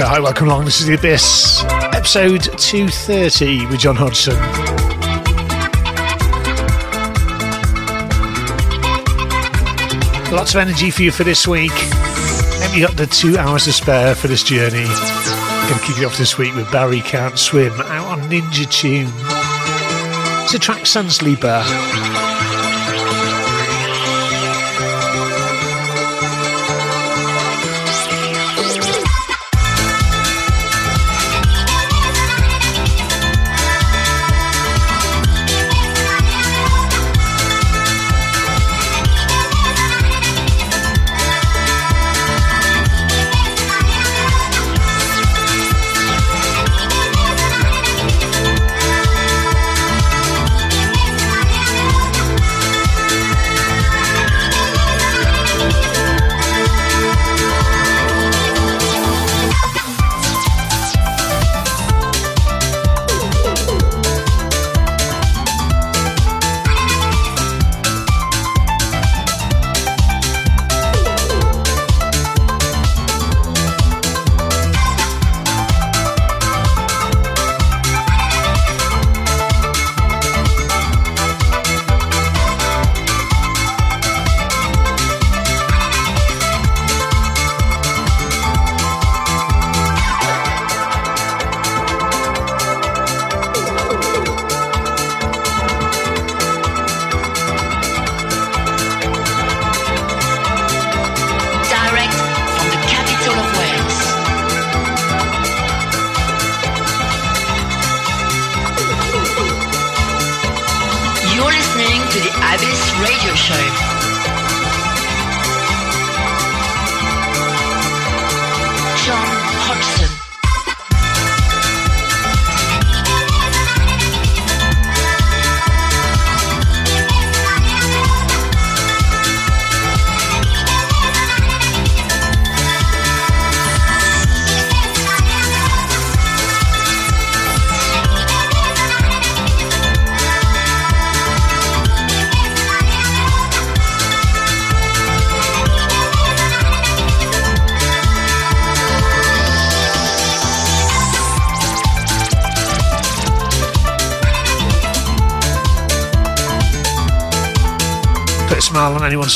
So, hi, welcome along. This is The Abyss, episode 230 with John Hodgson. Lots of energy for you for this week. And you got the two hours to spare for this journey. Gonna kick it off this week with Barry Can't Swim out on Ninja Tune. It's a track Sunsleeper. Direct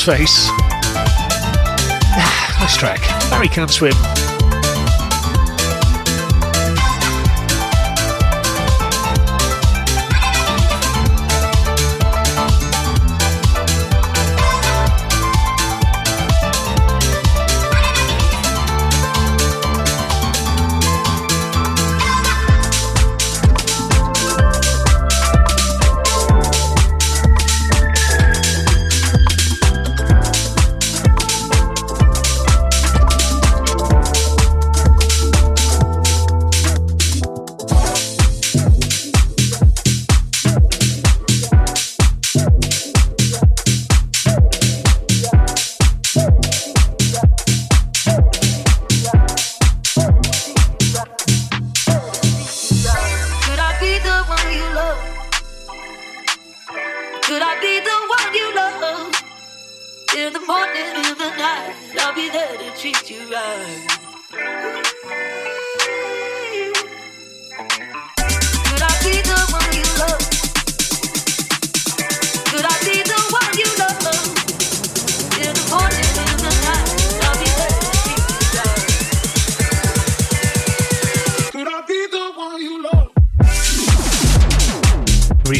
face. nice track. Barry Can't Swim.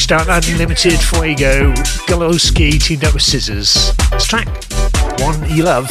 Restart Unlimited Fuego. Galowski teamed up with Scissors. Track, One You Love.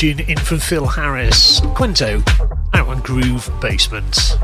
Tune in from Phil Harris, Quento, out on Groove Basement.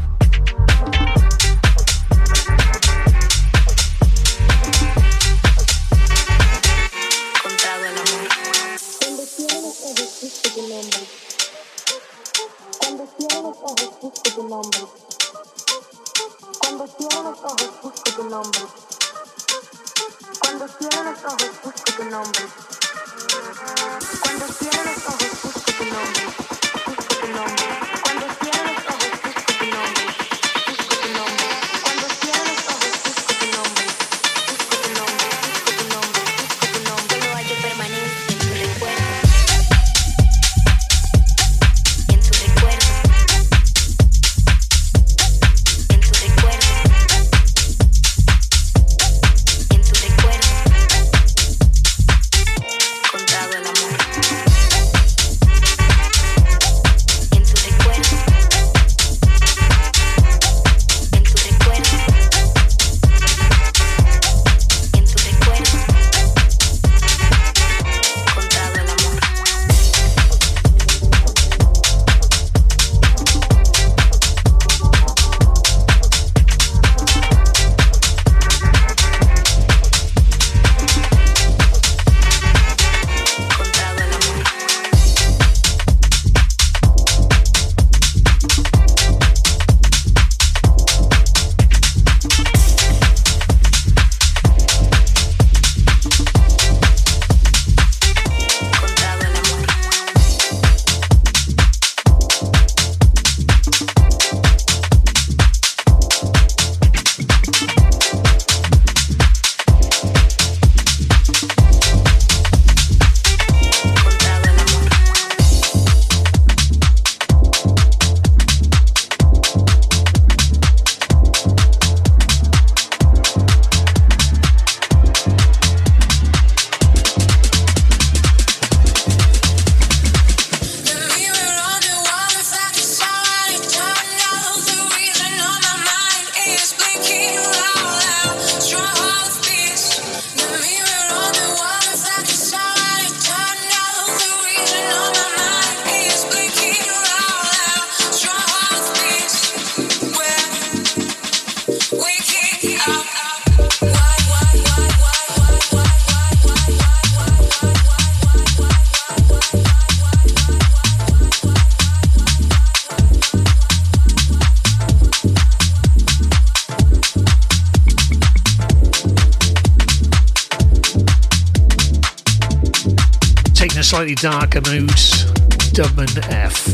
Darker moods, Dubman F.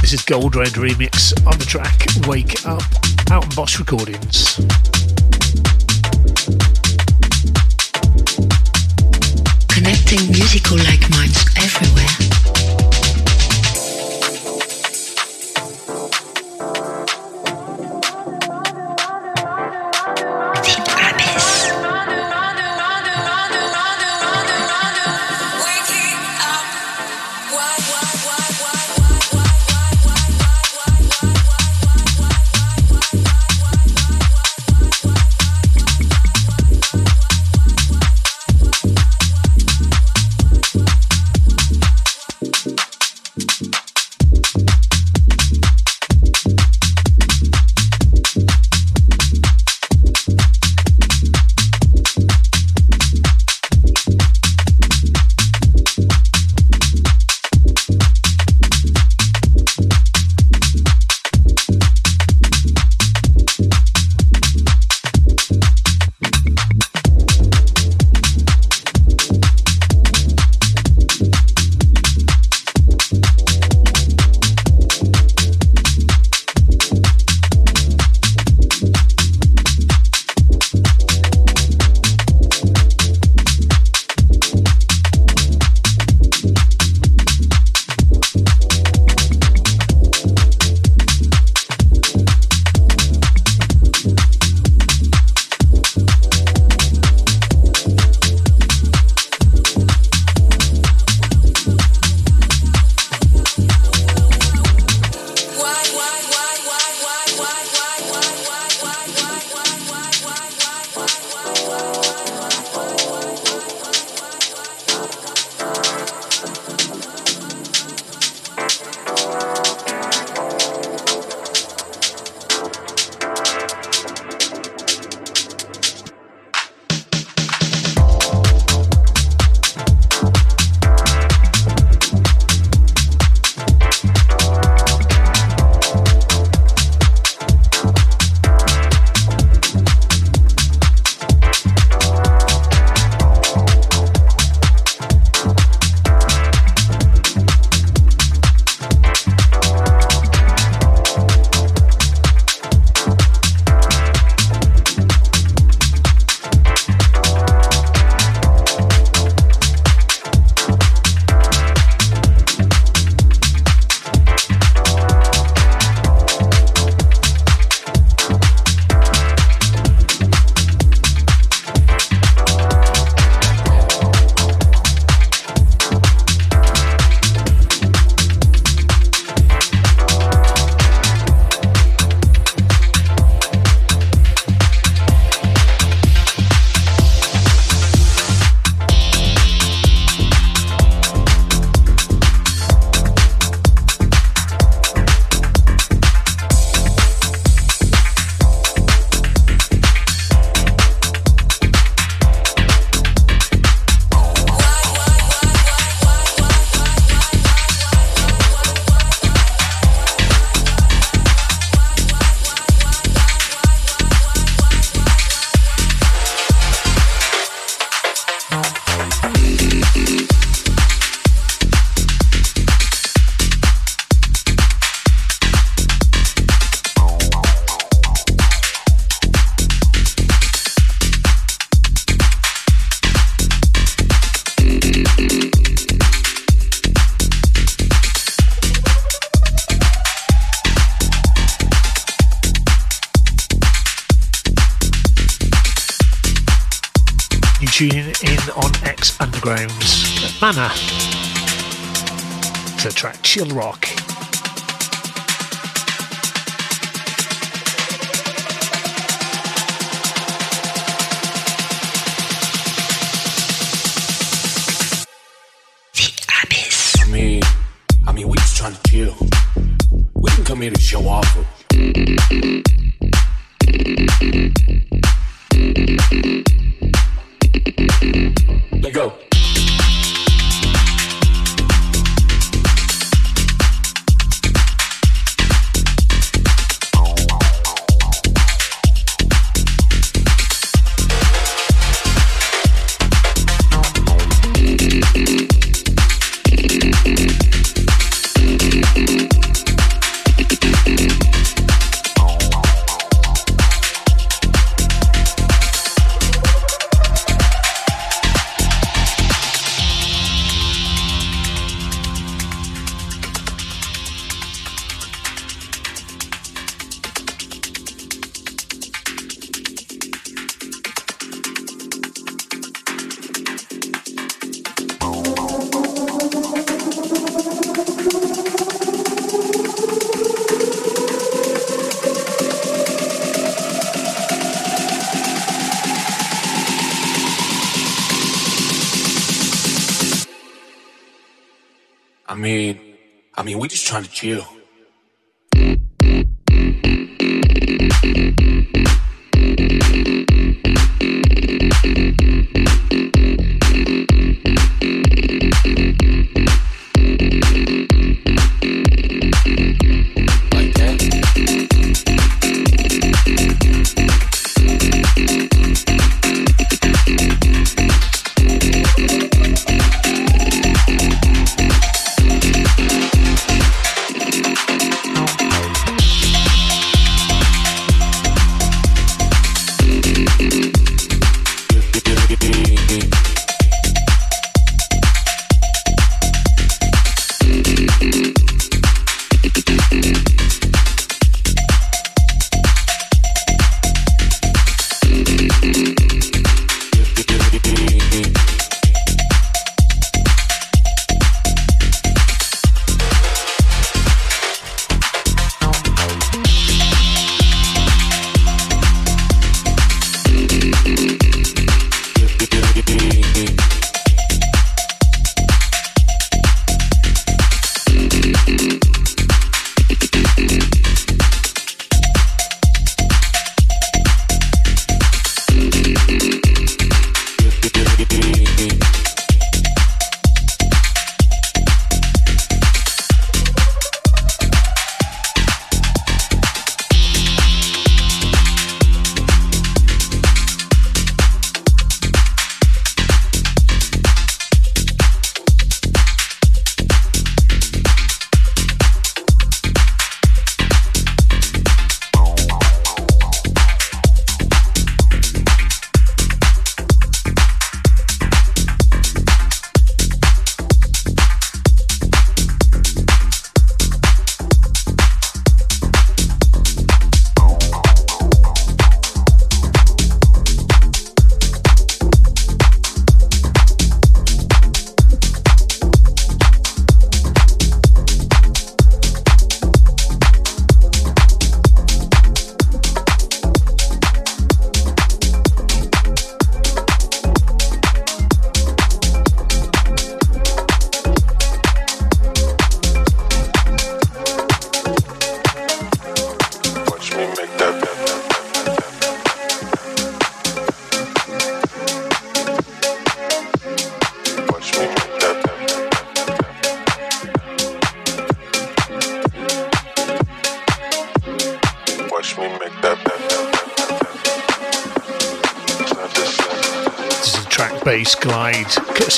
This is Gold Red remix on the track Wake Up, out on Boss Recordings. be tuning in on X Underground's Manor. to track Chill Rock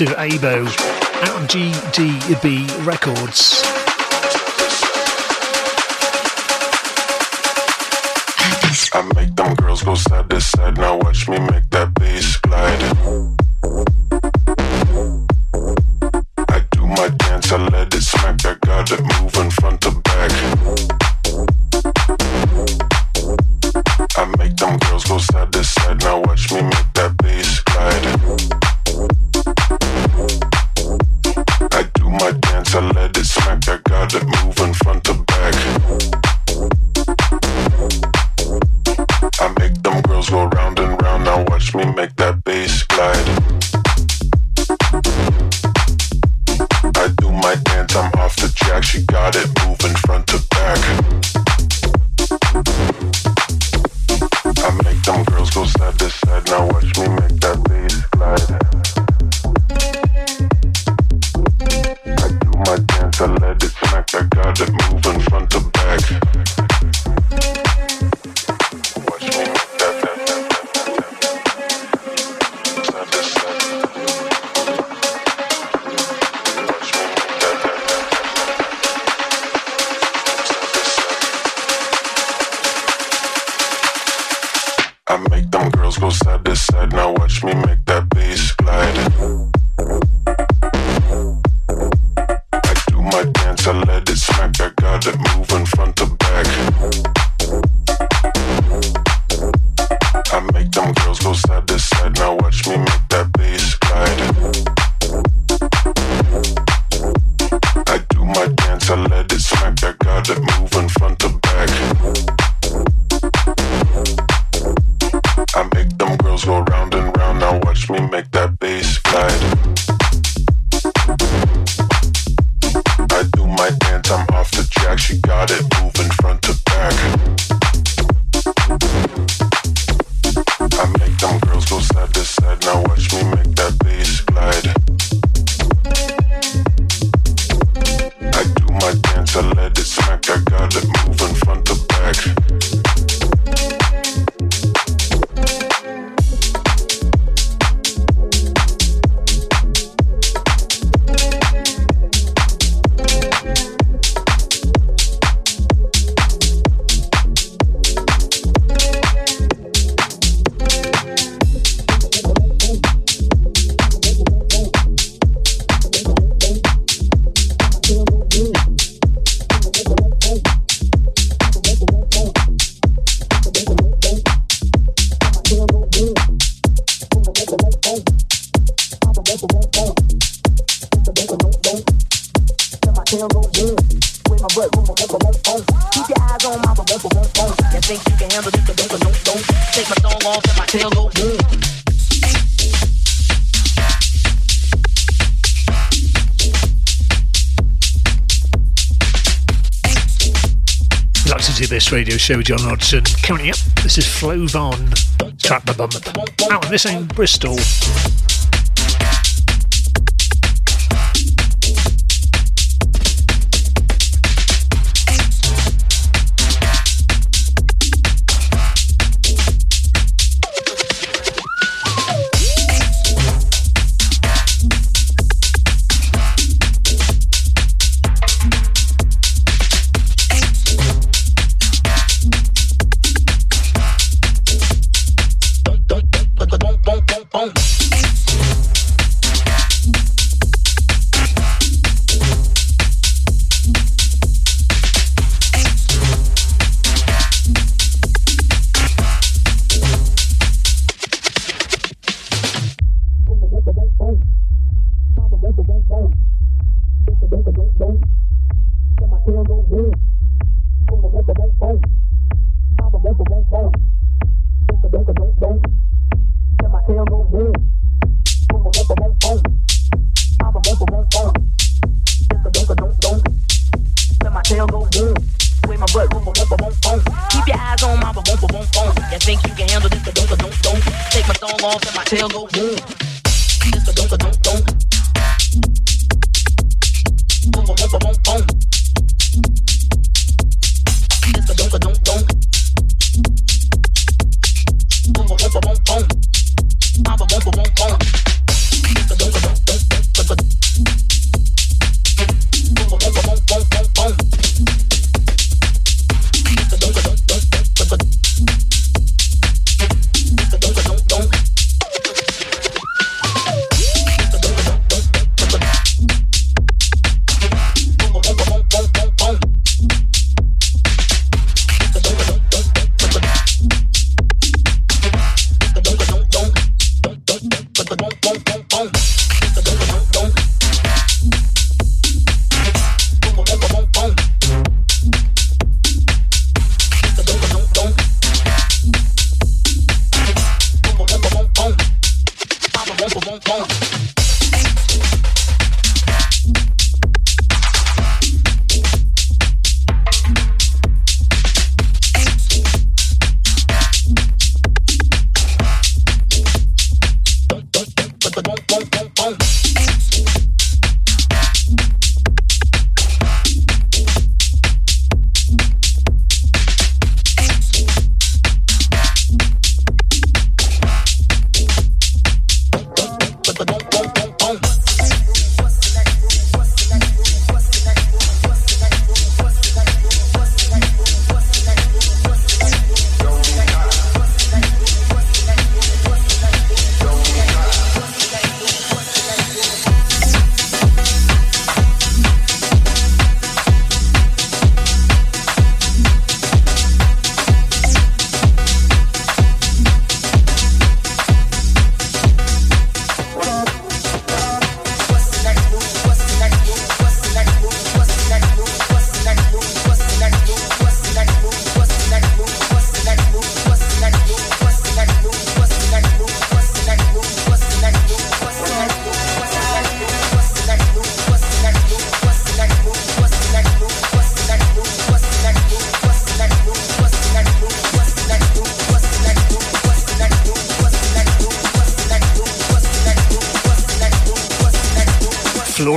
exclusive Abo at GDB Records. Radio Show, John Hodgson. Coming up, this is Flo Von, Trap the bum. out in this own Bristol.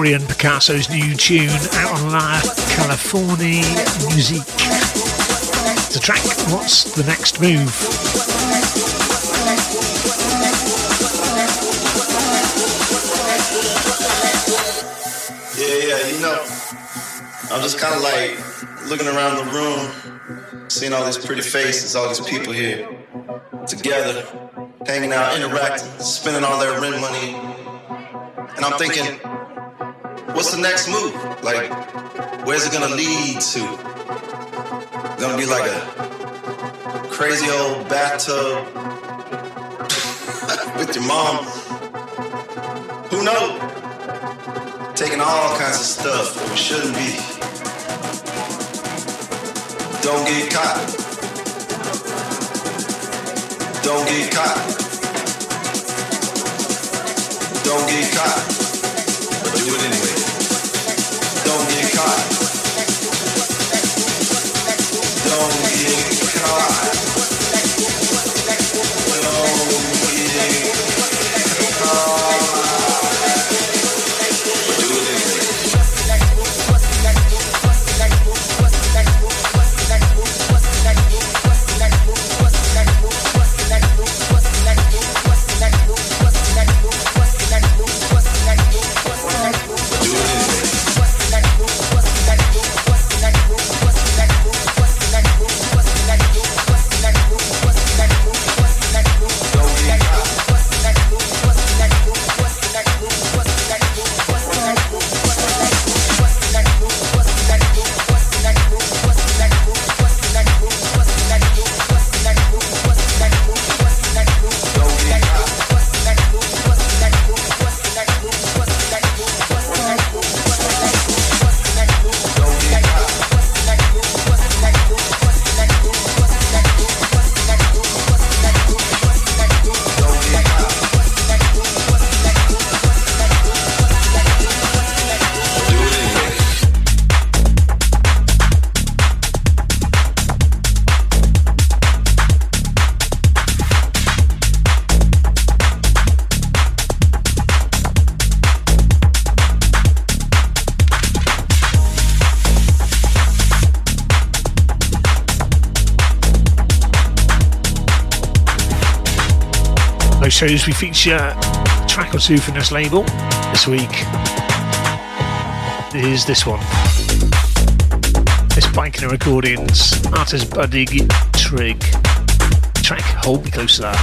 Picasso's new tune out on La California Music. The track, What's the Next Move? Yeah, yeah, you know, I'm just kind of like looking around the room, seeing all these pretty faces, all these people here together, hanging out, interacting, spending all their rent money. And I'm thinking, what's the next move? Like, where's it gonna lead to? Gonna be like a crazy old bathtub with your mom? Who knows? Taking all kinds of stuff we shouldn't be. Don't get caught. Don't get caught. Don't get caught. Don't get caught. Shows we feature a track or two from this label. This week is this one. It's Biker Recordings, artist Buddy Trig. Track Hold Me Closer.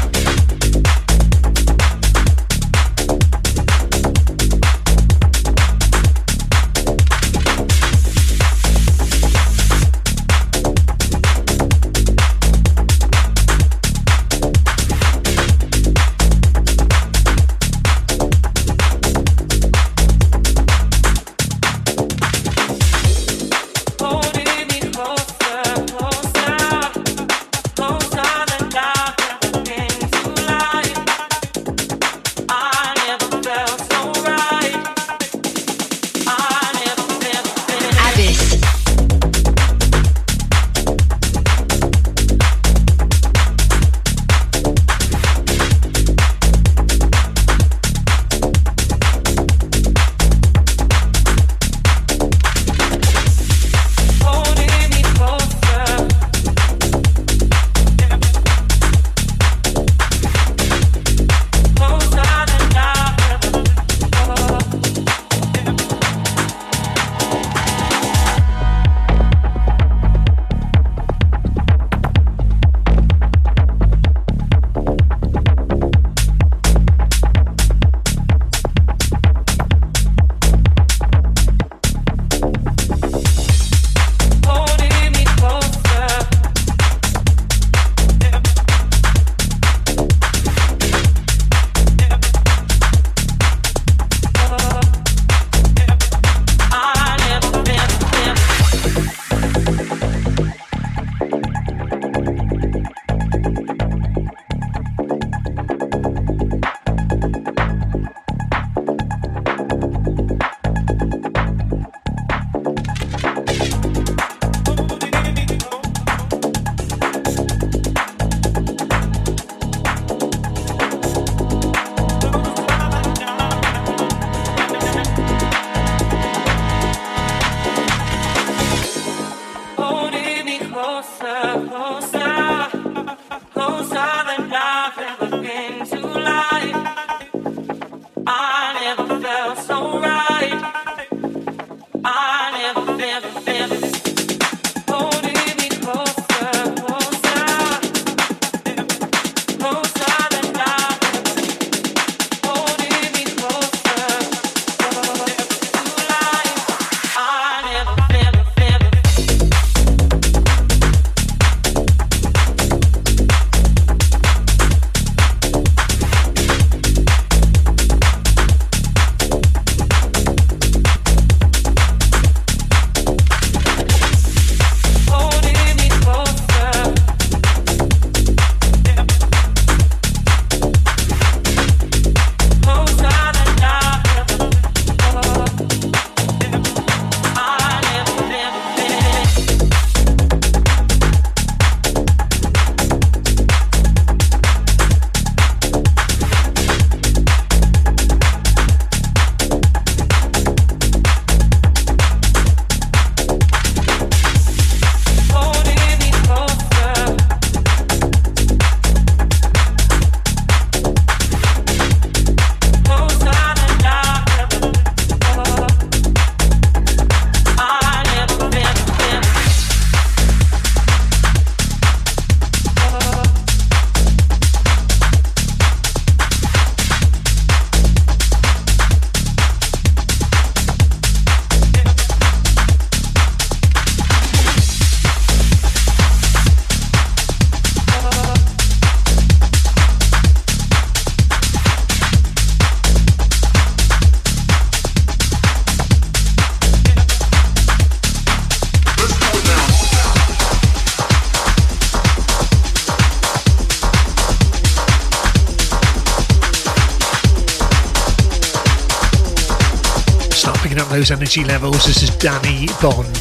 Those energy levels. This is Danny Bond.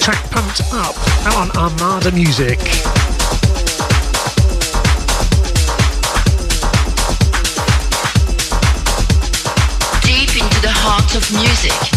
Track Pumped Up out on Armada Music. Deep into the heart of music.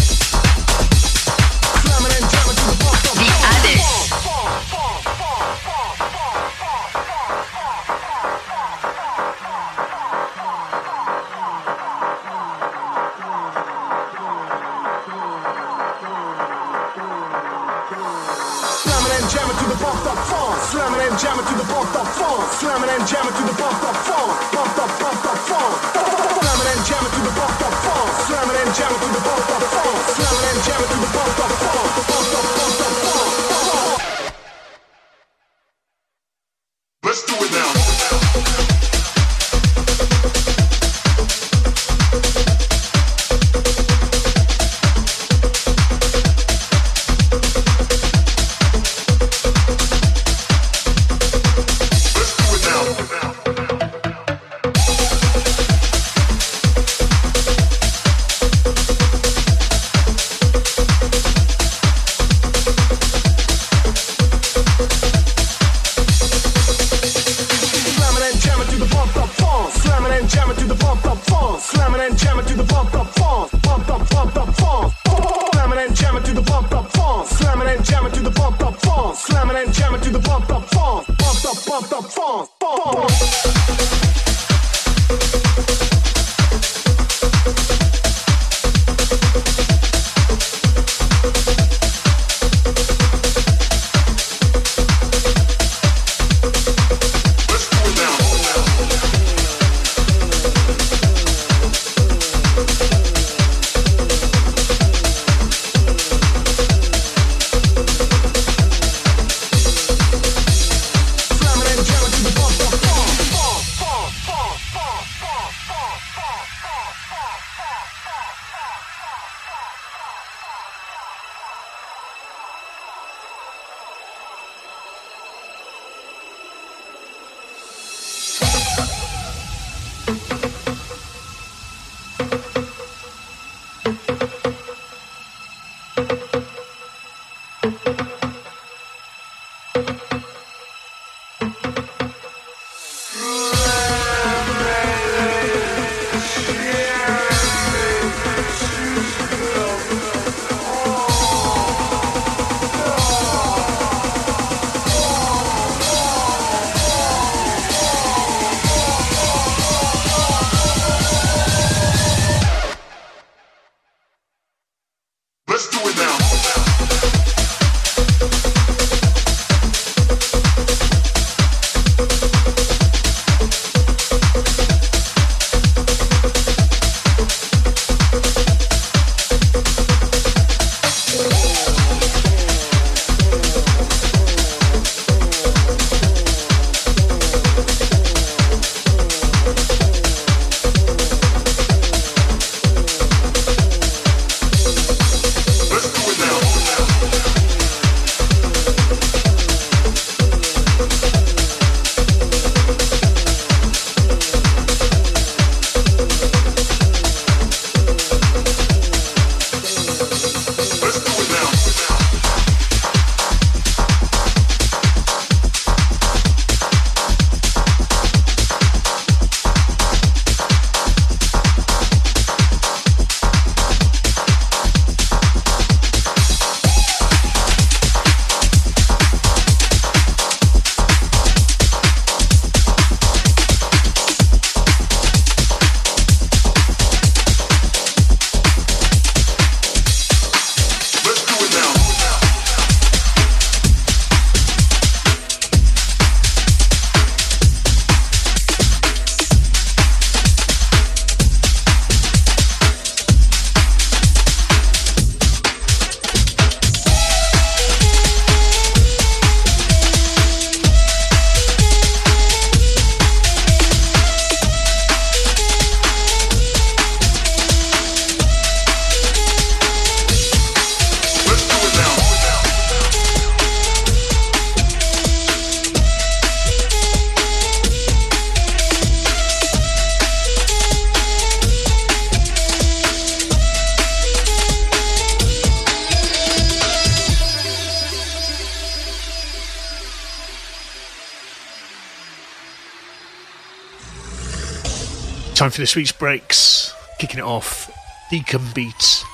For this week's breaks. Kicking it off, Deacon Beats.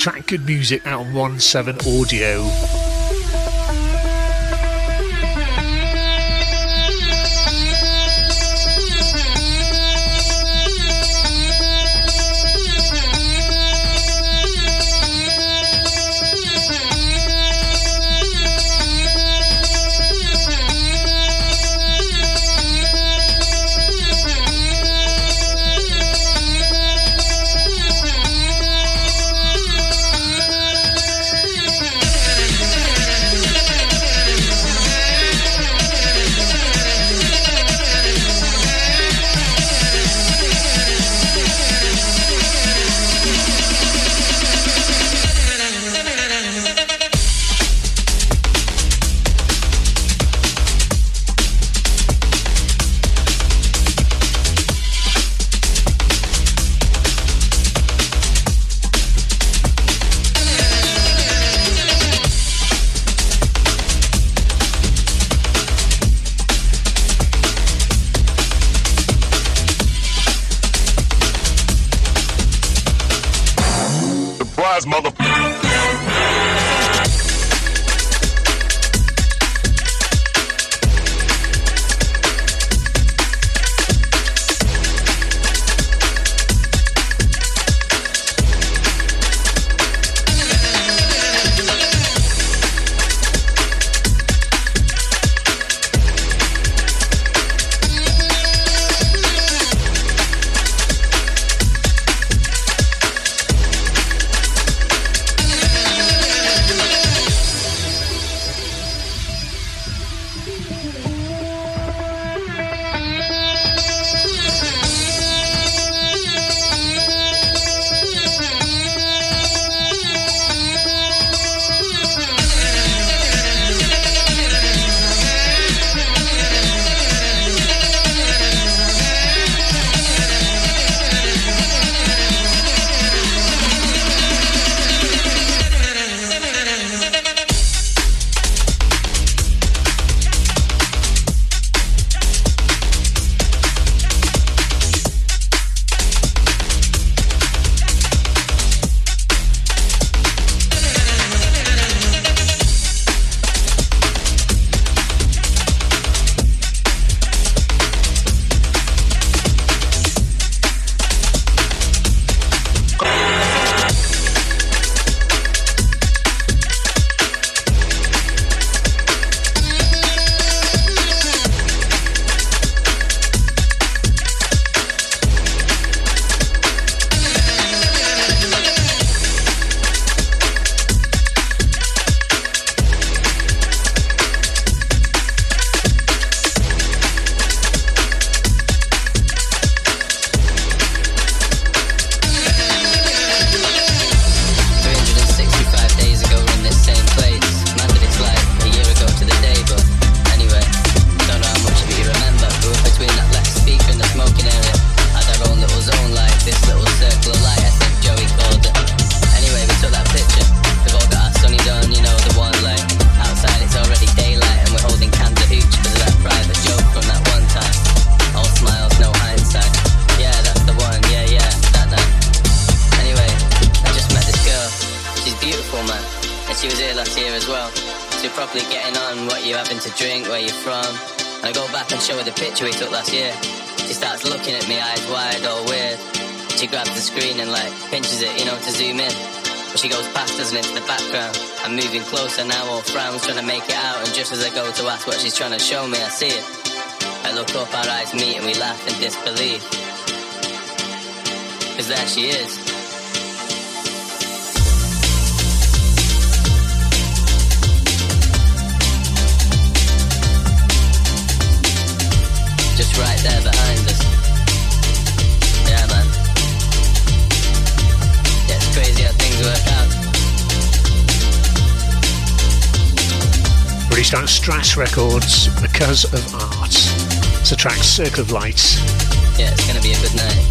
Track good music out on 1 7 audio. Because of art. It's the track Circle of Light. Yeah, it's going to be a good night.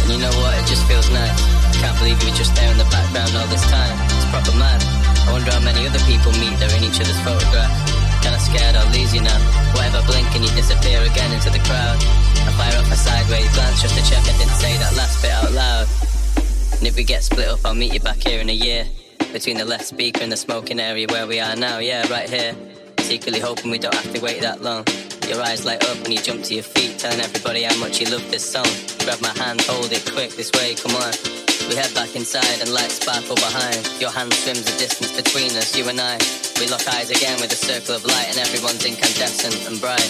And you know what? It just feels nice. I can't believe you were just there in the background all this time. It's proper mad. I wonder how many other people meet that are in each other's photographs. Kinda scared I'll lose you now. Whatever blink and you disappear again into the crowd. I fire off a sideways glance just to check I didn't say that last bit out loud. And if we get split up, I'll meet you back here in a year. Between the left speaker and the smoking area where we are now, yeah, right here. Secretly hoping we don't have to wait that long. Your eyes light up and you jump to your feet, telling everybody how much you love this song. Grab my hand, hold it quick, this way, come on. We head back inside and lights sparkle behind. Your hand swims the distance between us, you and I. We lock eyes again with a circle of light and everyone's incandescent and bright.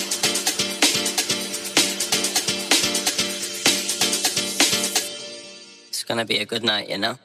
It's gonna be a good night, you know?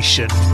The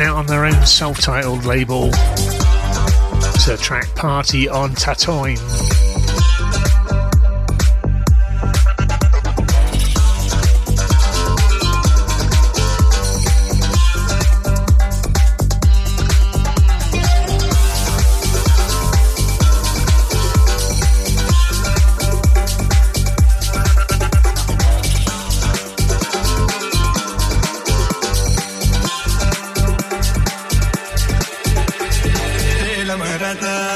out on their own self titled label. It's a track Party on Tatooine. Sun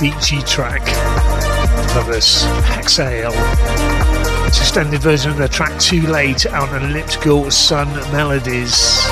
Beachy track. Love this. Exhale. It's extended version of the track Too Late out on Elliptical Sun Melodies.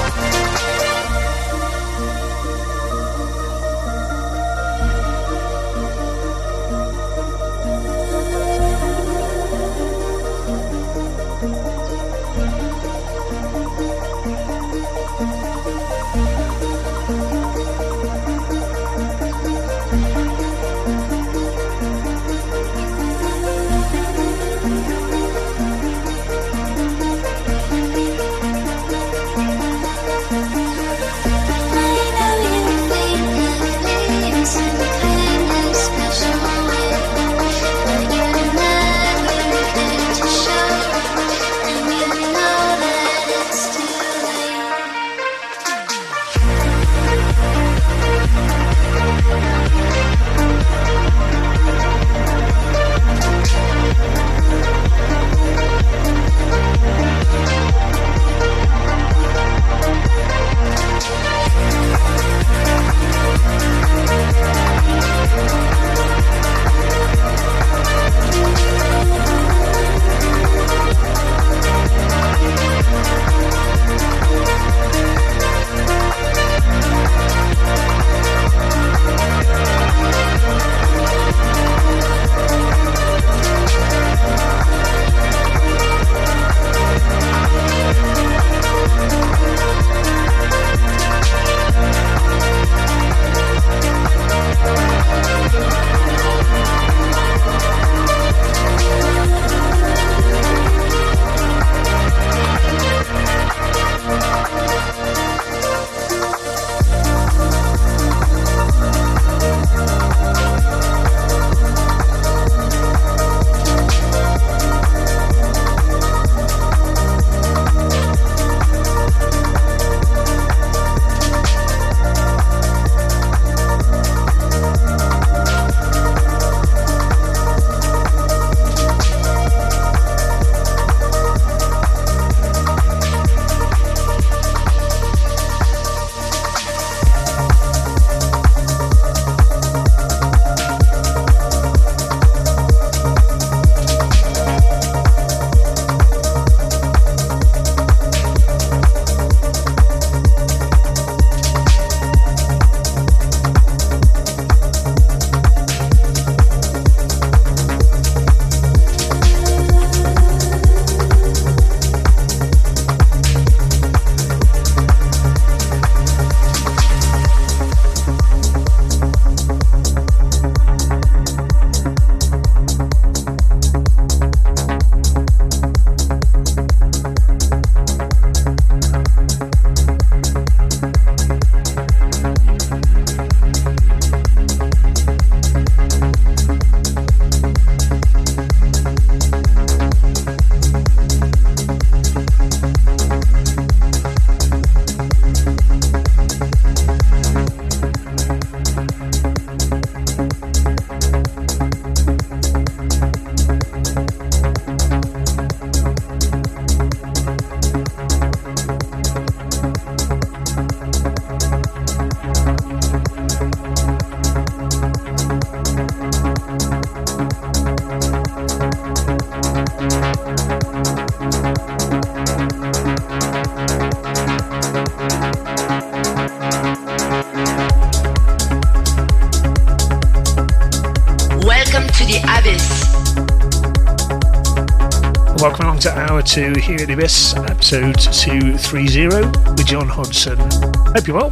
Along to hour two here at Abyss, episode 230 with John Hodson. Hope you're well.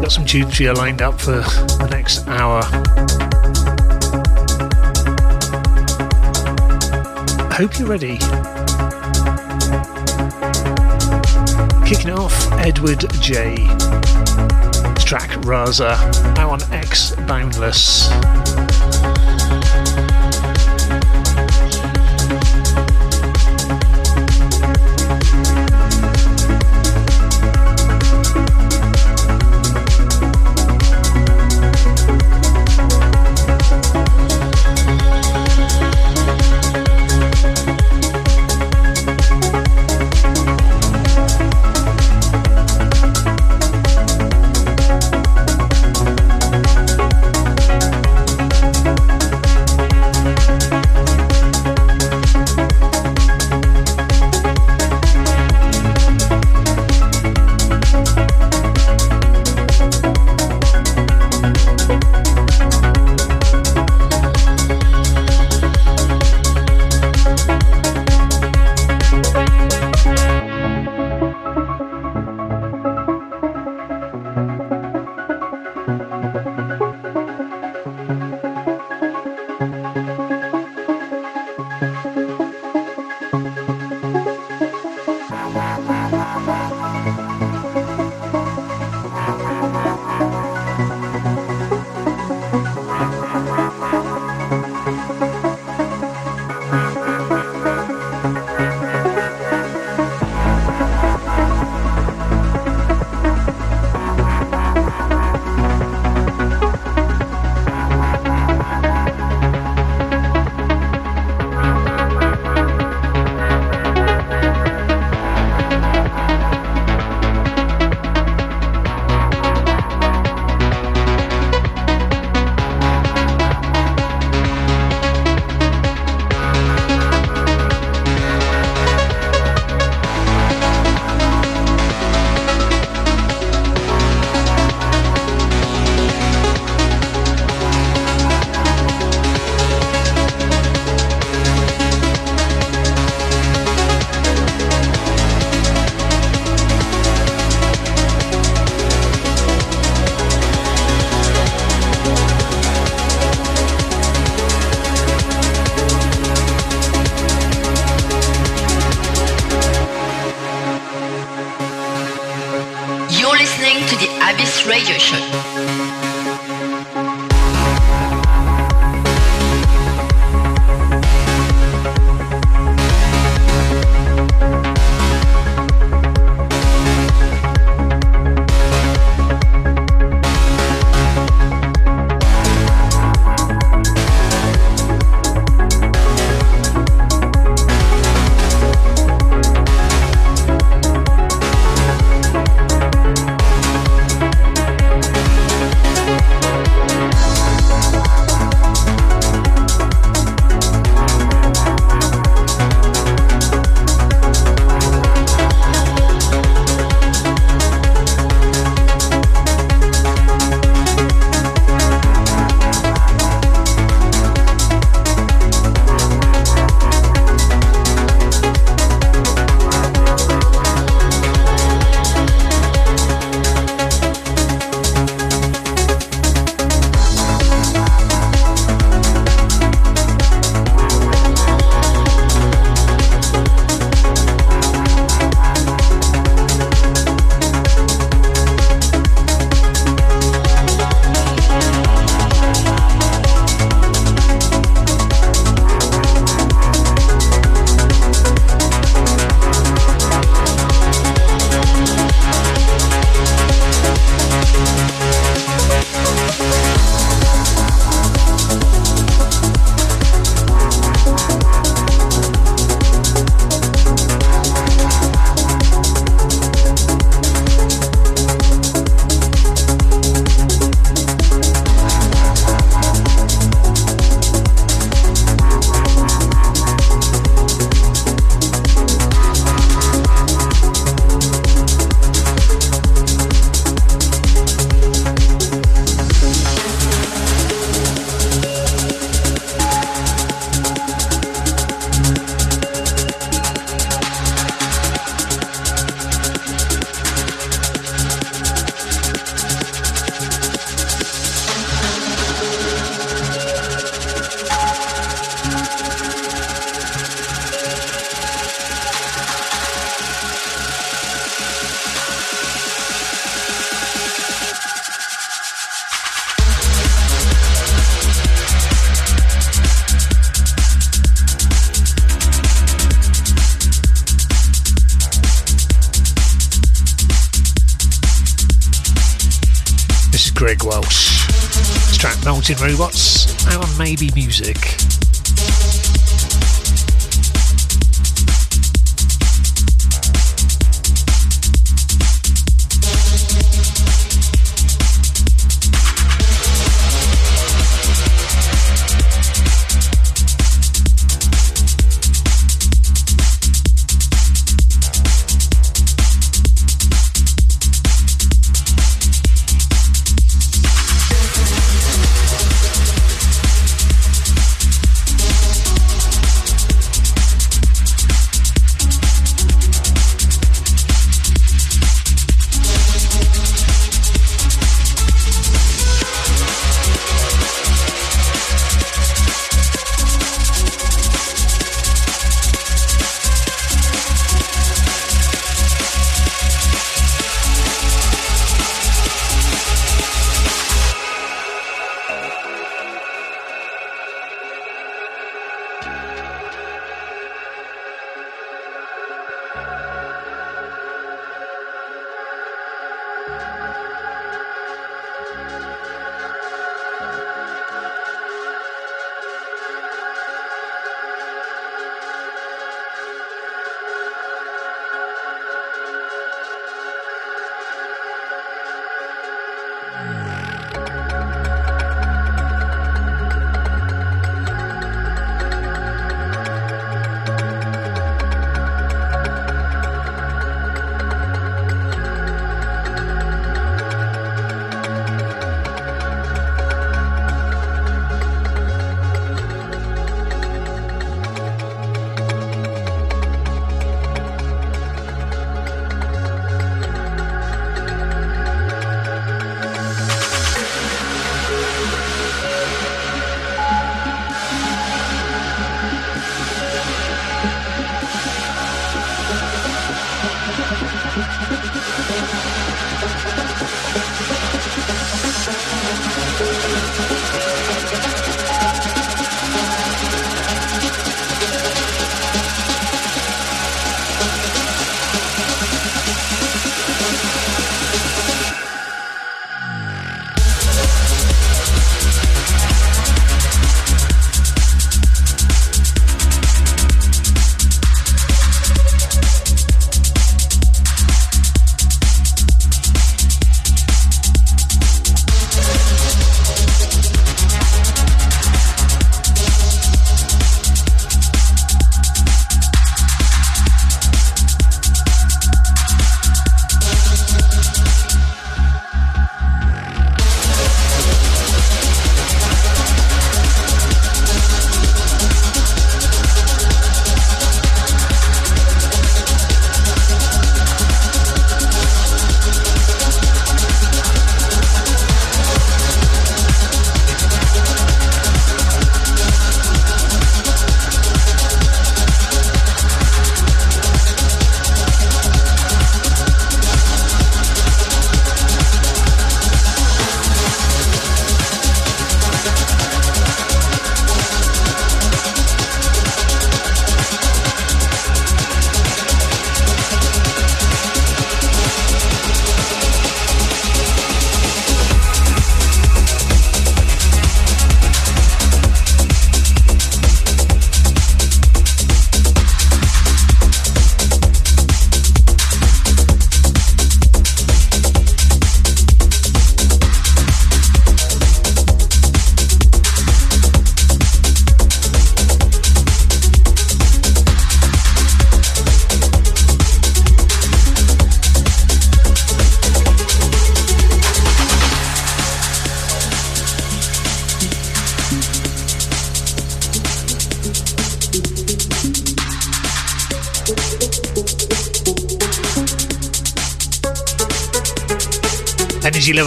Got some tunes for you lined up for the next hour. Hope you're ready. Kicking off, Edward J. Track Raza, now on X Boundless.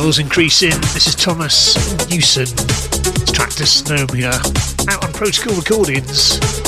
Levels increasing. This is Thomas Newson. It's track Dysnomia out on Protocol Recordings.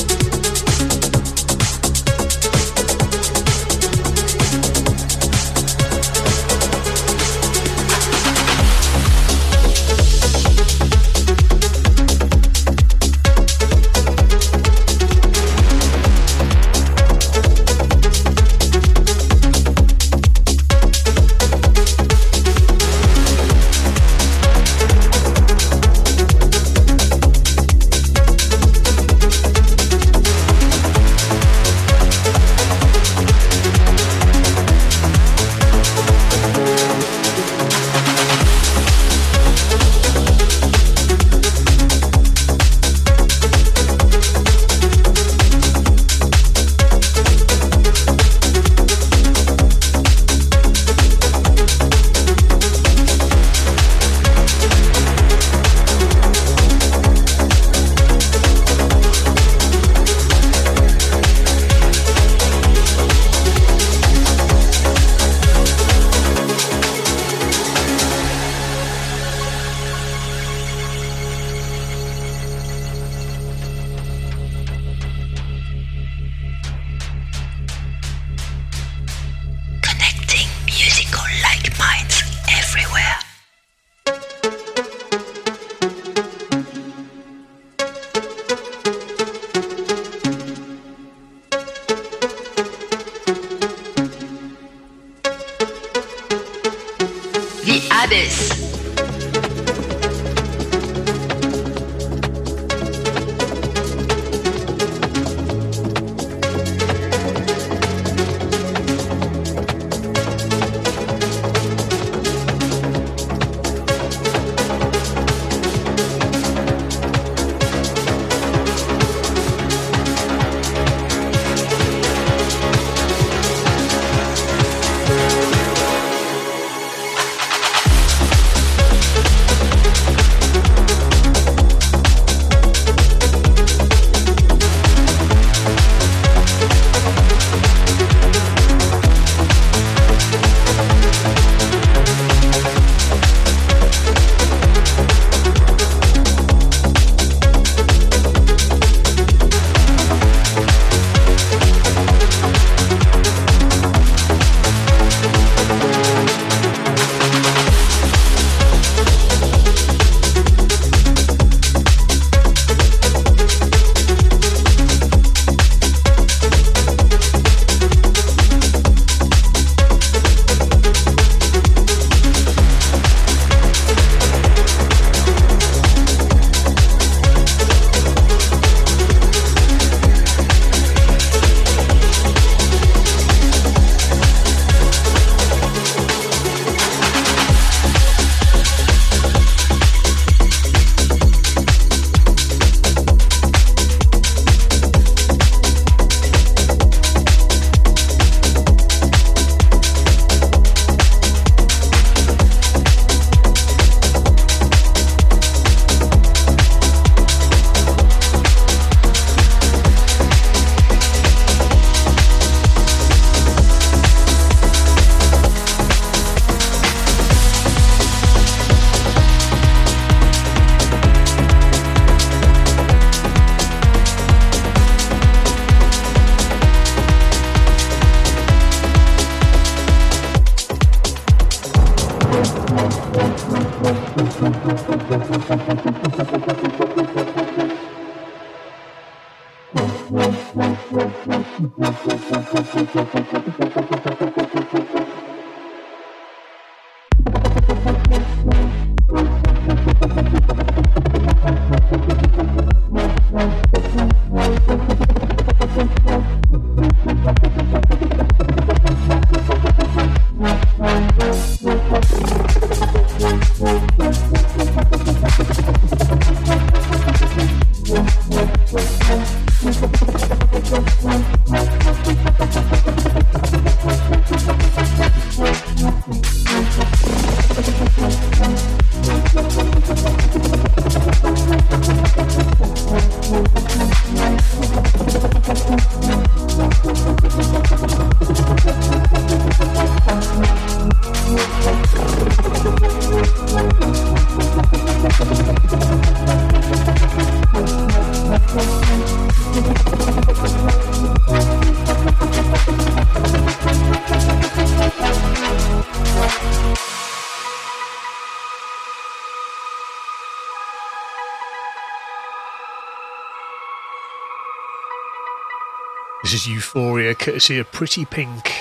Euphoria, courtesy of Pretty Pink,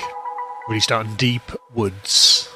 out in Deep Woods.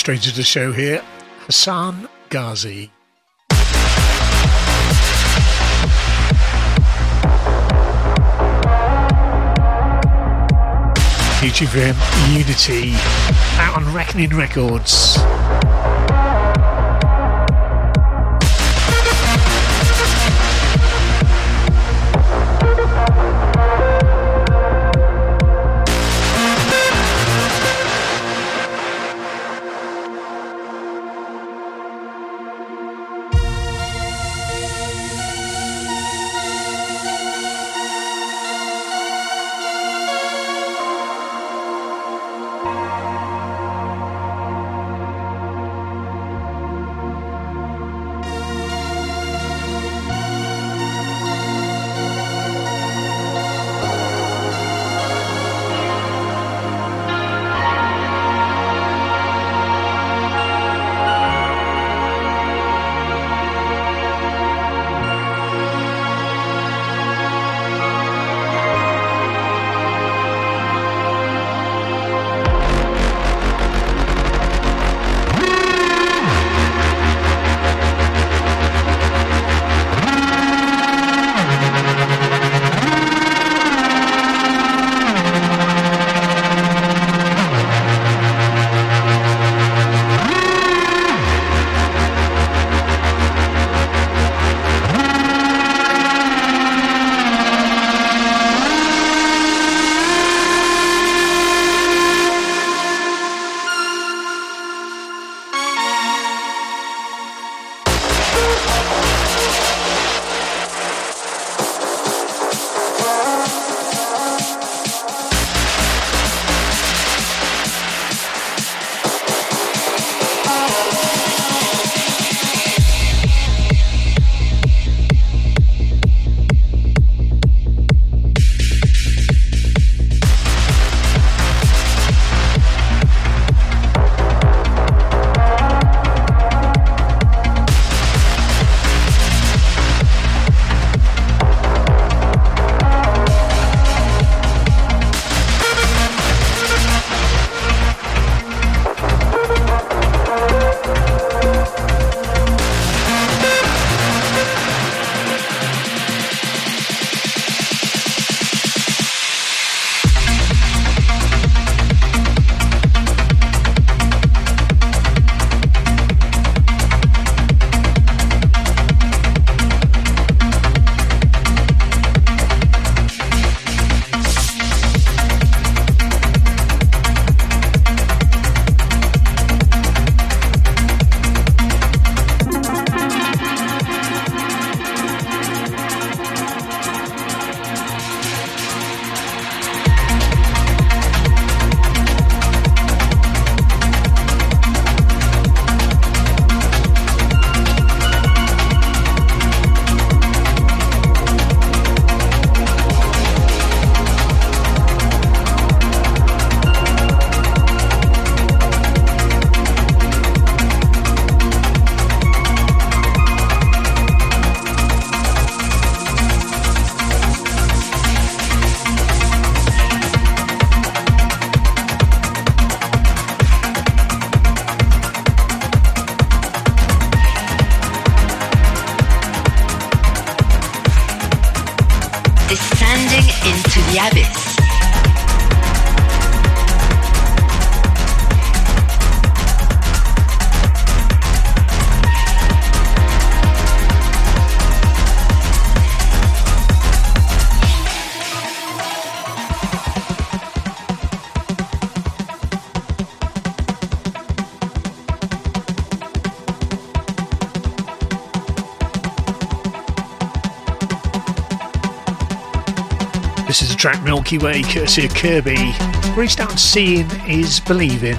Stranger to the show here, Hassan Ghazi. Featuring for him, Unity, out on Reckoning Records. Milky Way, courtesy of Kirby. Reached out seeing is believing.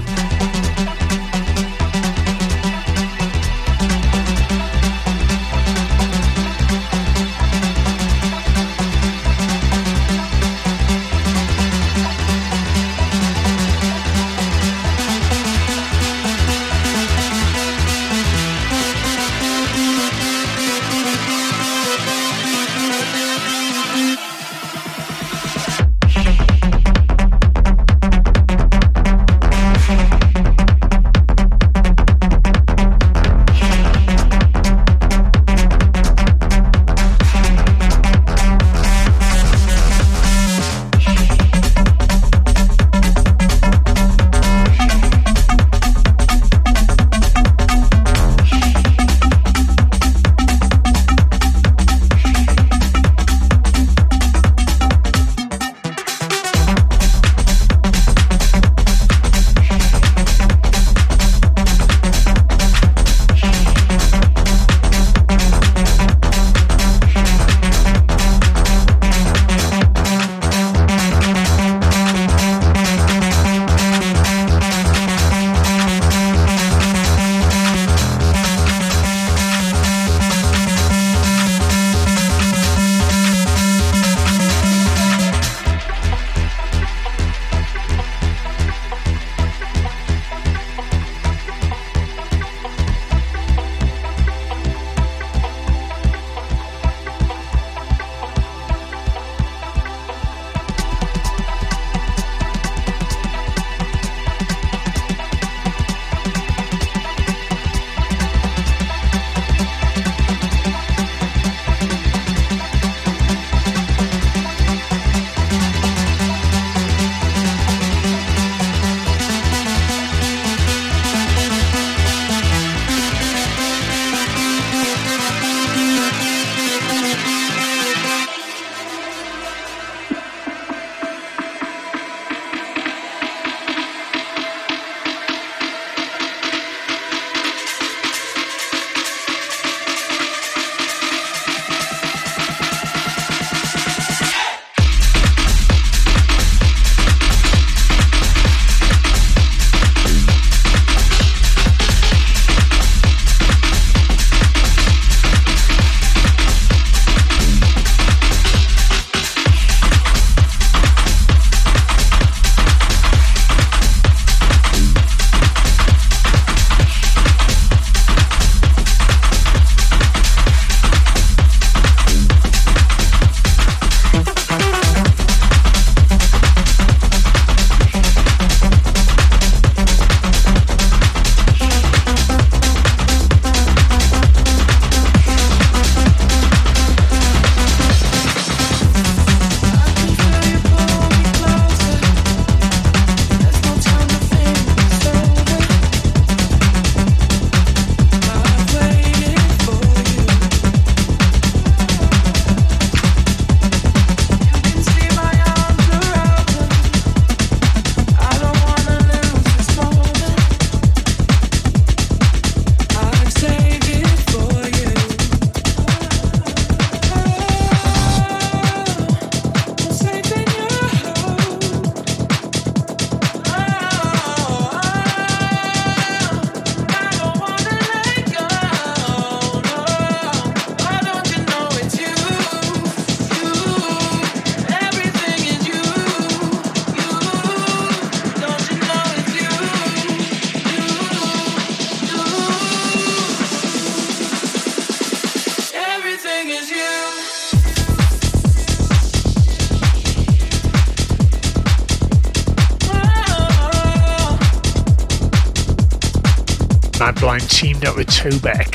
With Tobeck.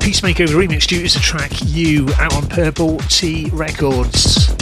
Peacemaker remix due to the track You out on Purple T Records.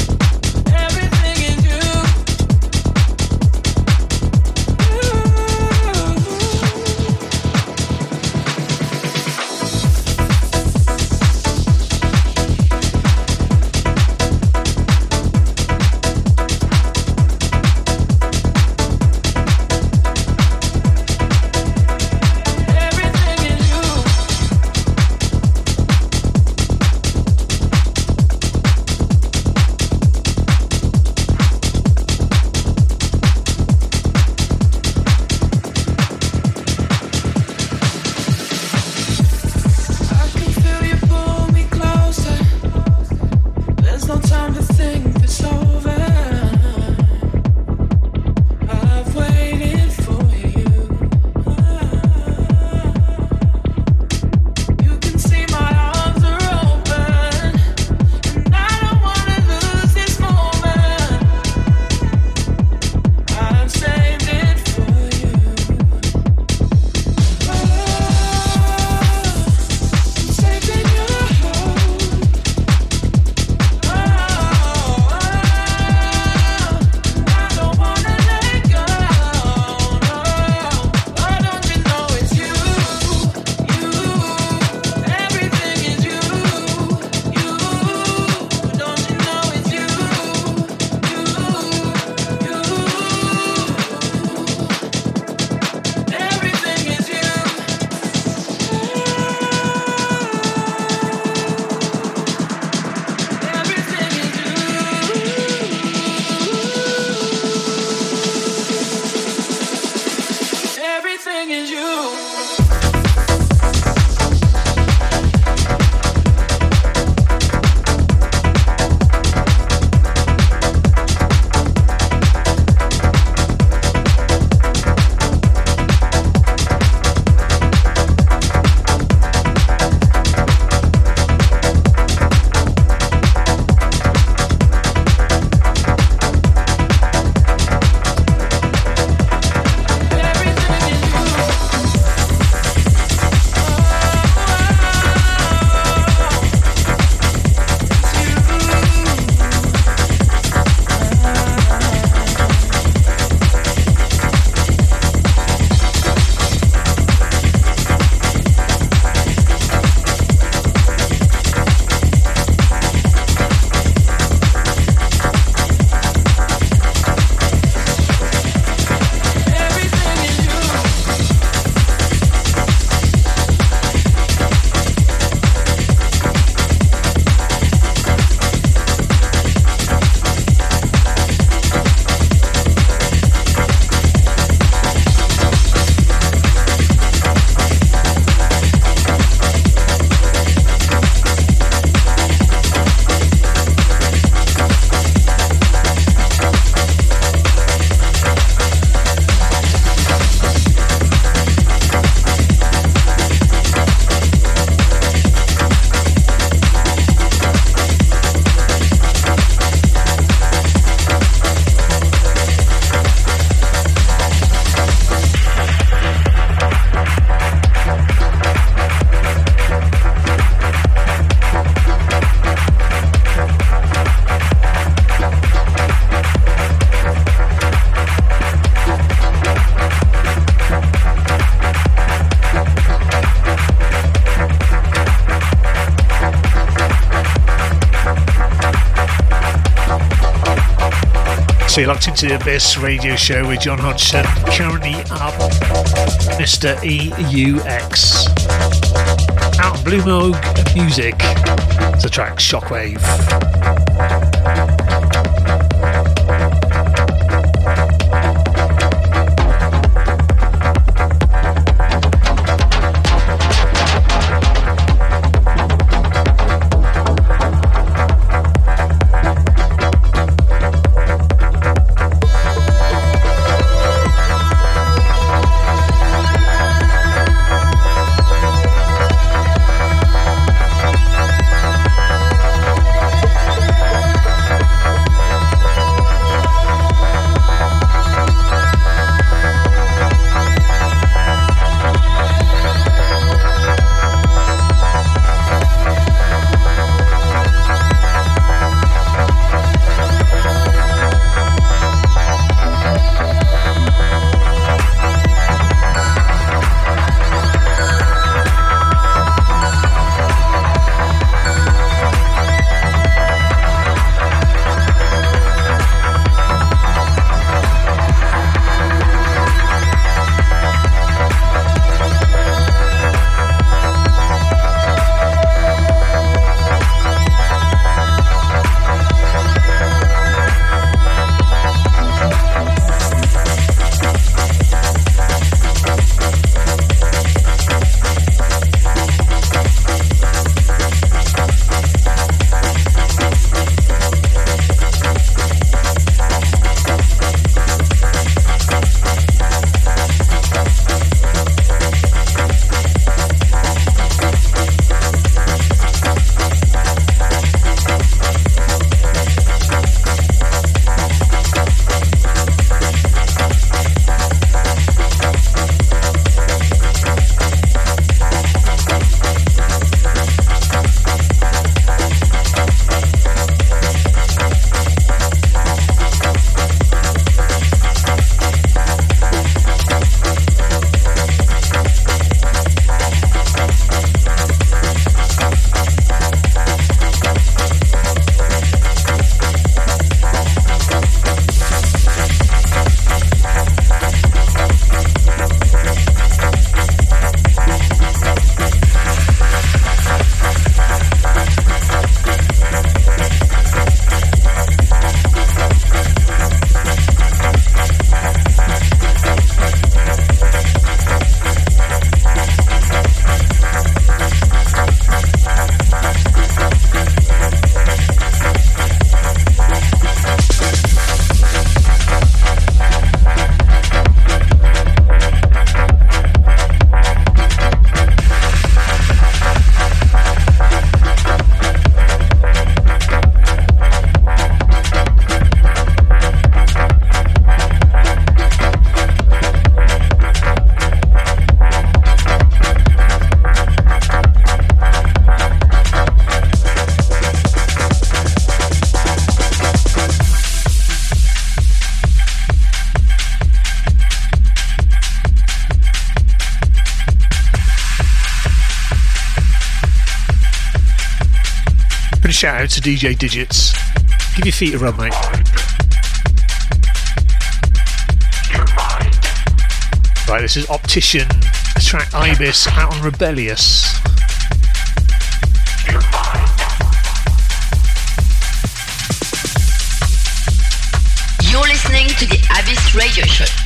So you're locked into the Abyss radio show with John Hodgson, currently up Mr. EUX. Out Blue Moog Music, the track Shockwave. Shout out to DJ Digits. Give your feet a rub, mate. Right, this is Optician, the track Ibis out on Rebellious. You're listening to the Abyss Radio Show.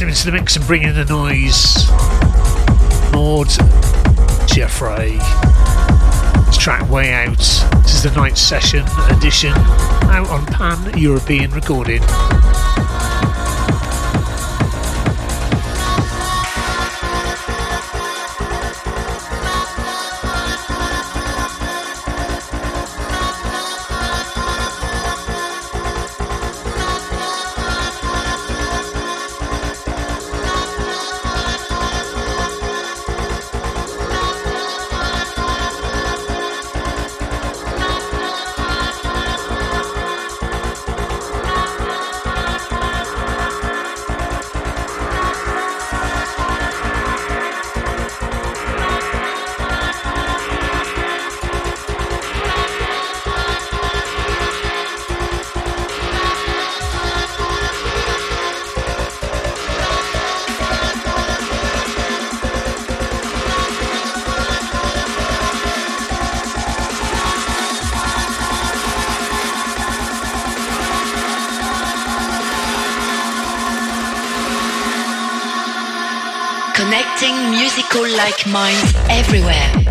Into the mix and bring in the noise. Maud Jeffrey. This track Way Out. This is the night session edition out on Pan European Recording. Minds everywhere.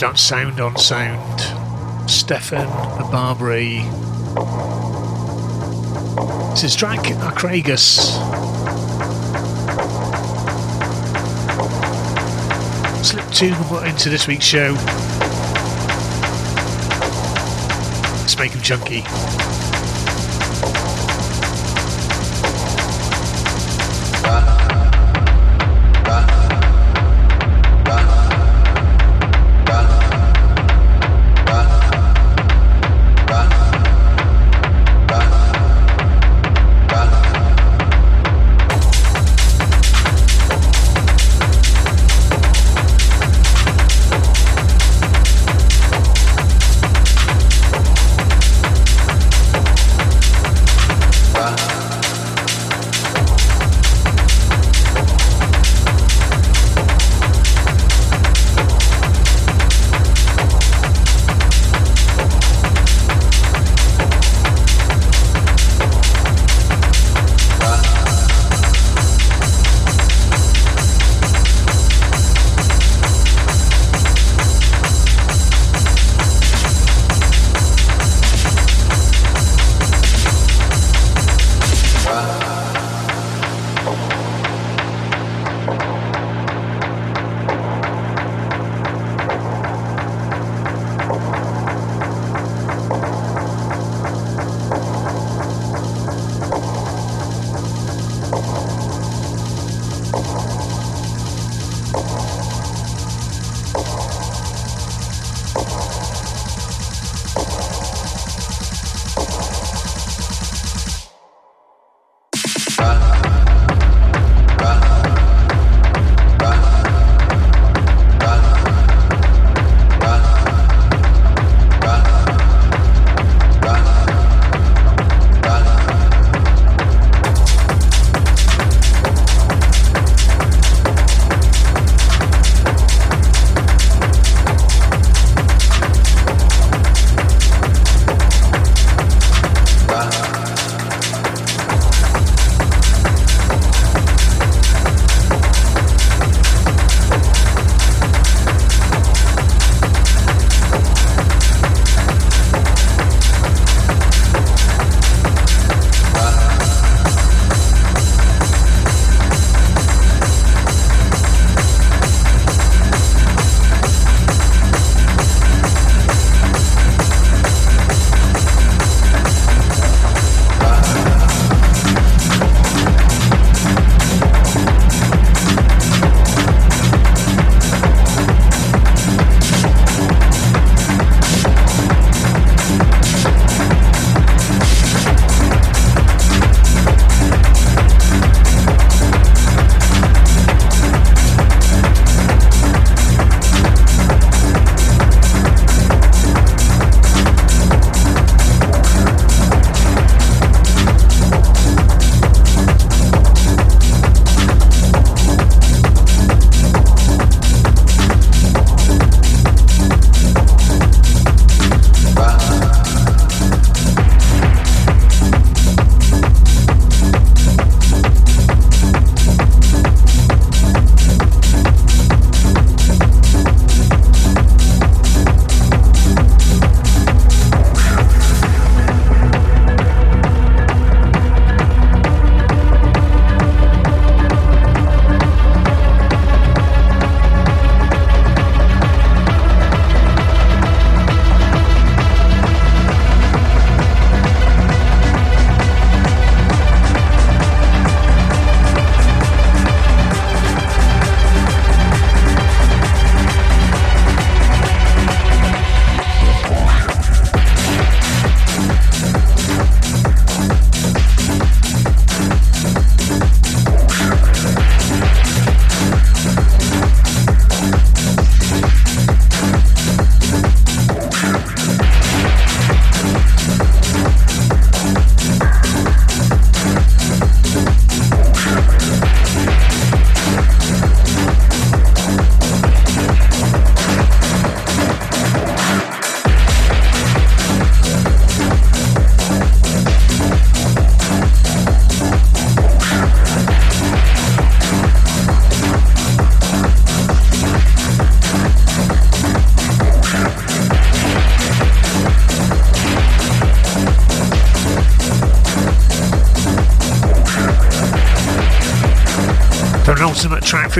Released on Sound on Sound. Stefan Barbary. This is track Acragus. Slip two into this week's show. Let's make them chunky.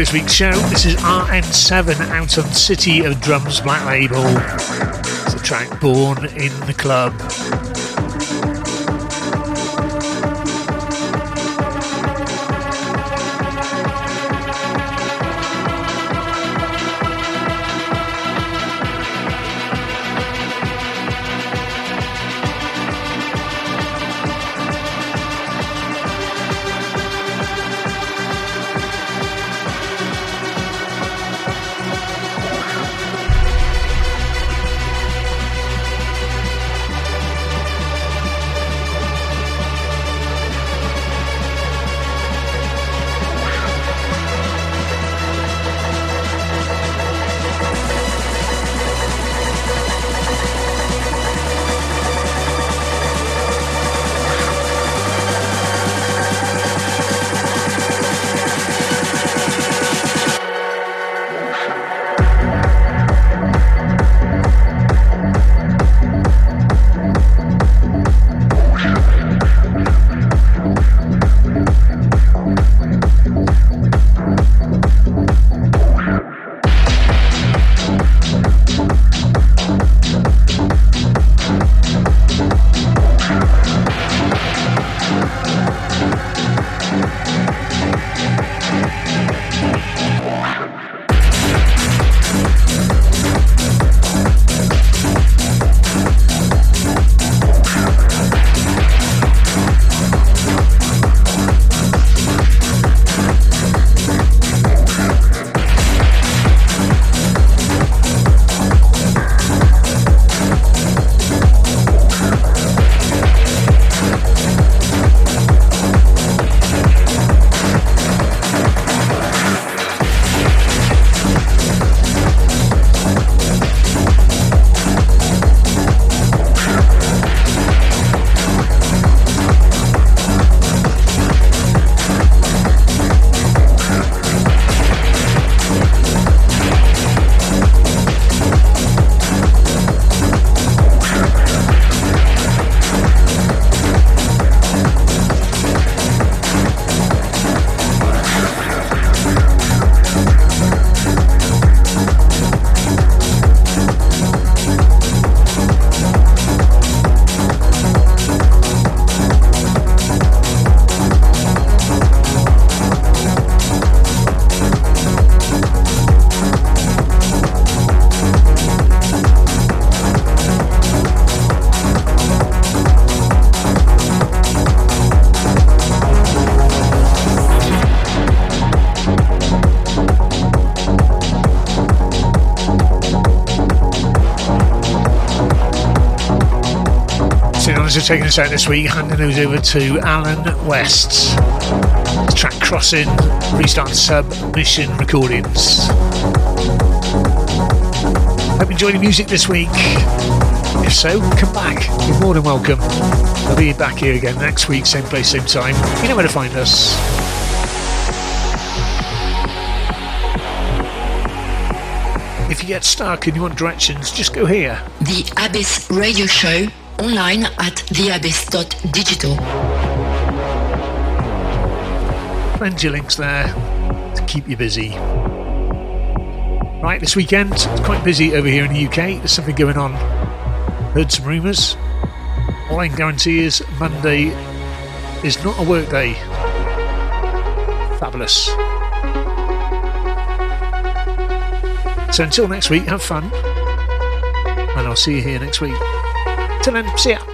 This week's show. This is RN7 out on City of Drums Black Label. It's a track born in the club. Taking us out this week. Handing those over to Alan West. Track Crossing, Restart Submission Recordings. Hope you enjoyed the music this week. If so, come back. You're more than welcome. I'll be back here again next week, same place, same time. You know where to find us. If you get stuck and you want directions, just go here. The Abyss Radio Show online at theabyss.digital. Plenty of links there to keep you busy. Right, this weekend, it's quite busy over here in the UK. There's something going on. Heard some rumours. All I can guarantee is Monday is not a work day. Fabulous. So until next week, have fun. And I'll see you here next week. to them shit.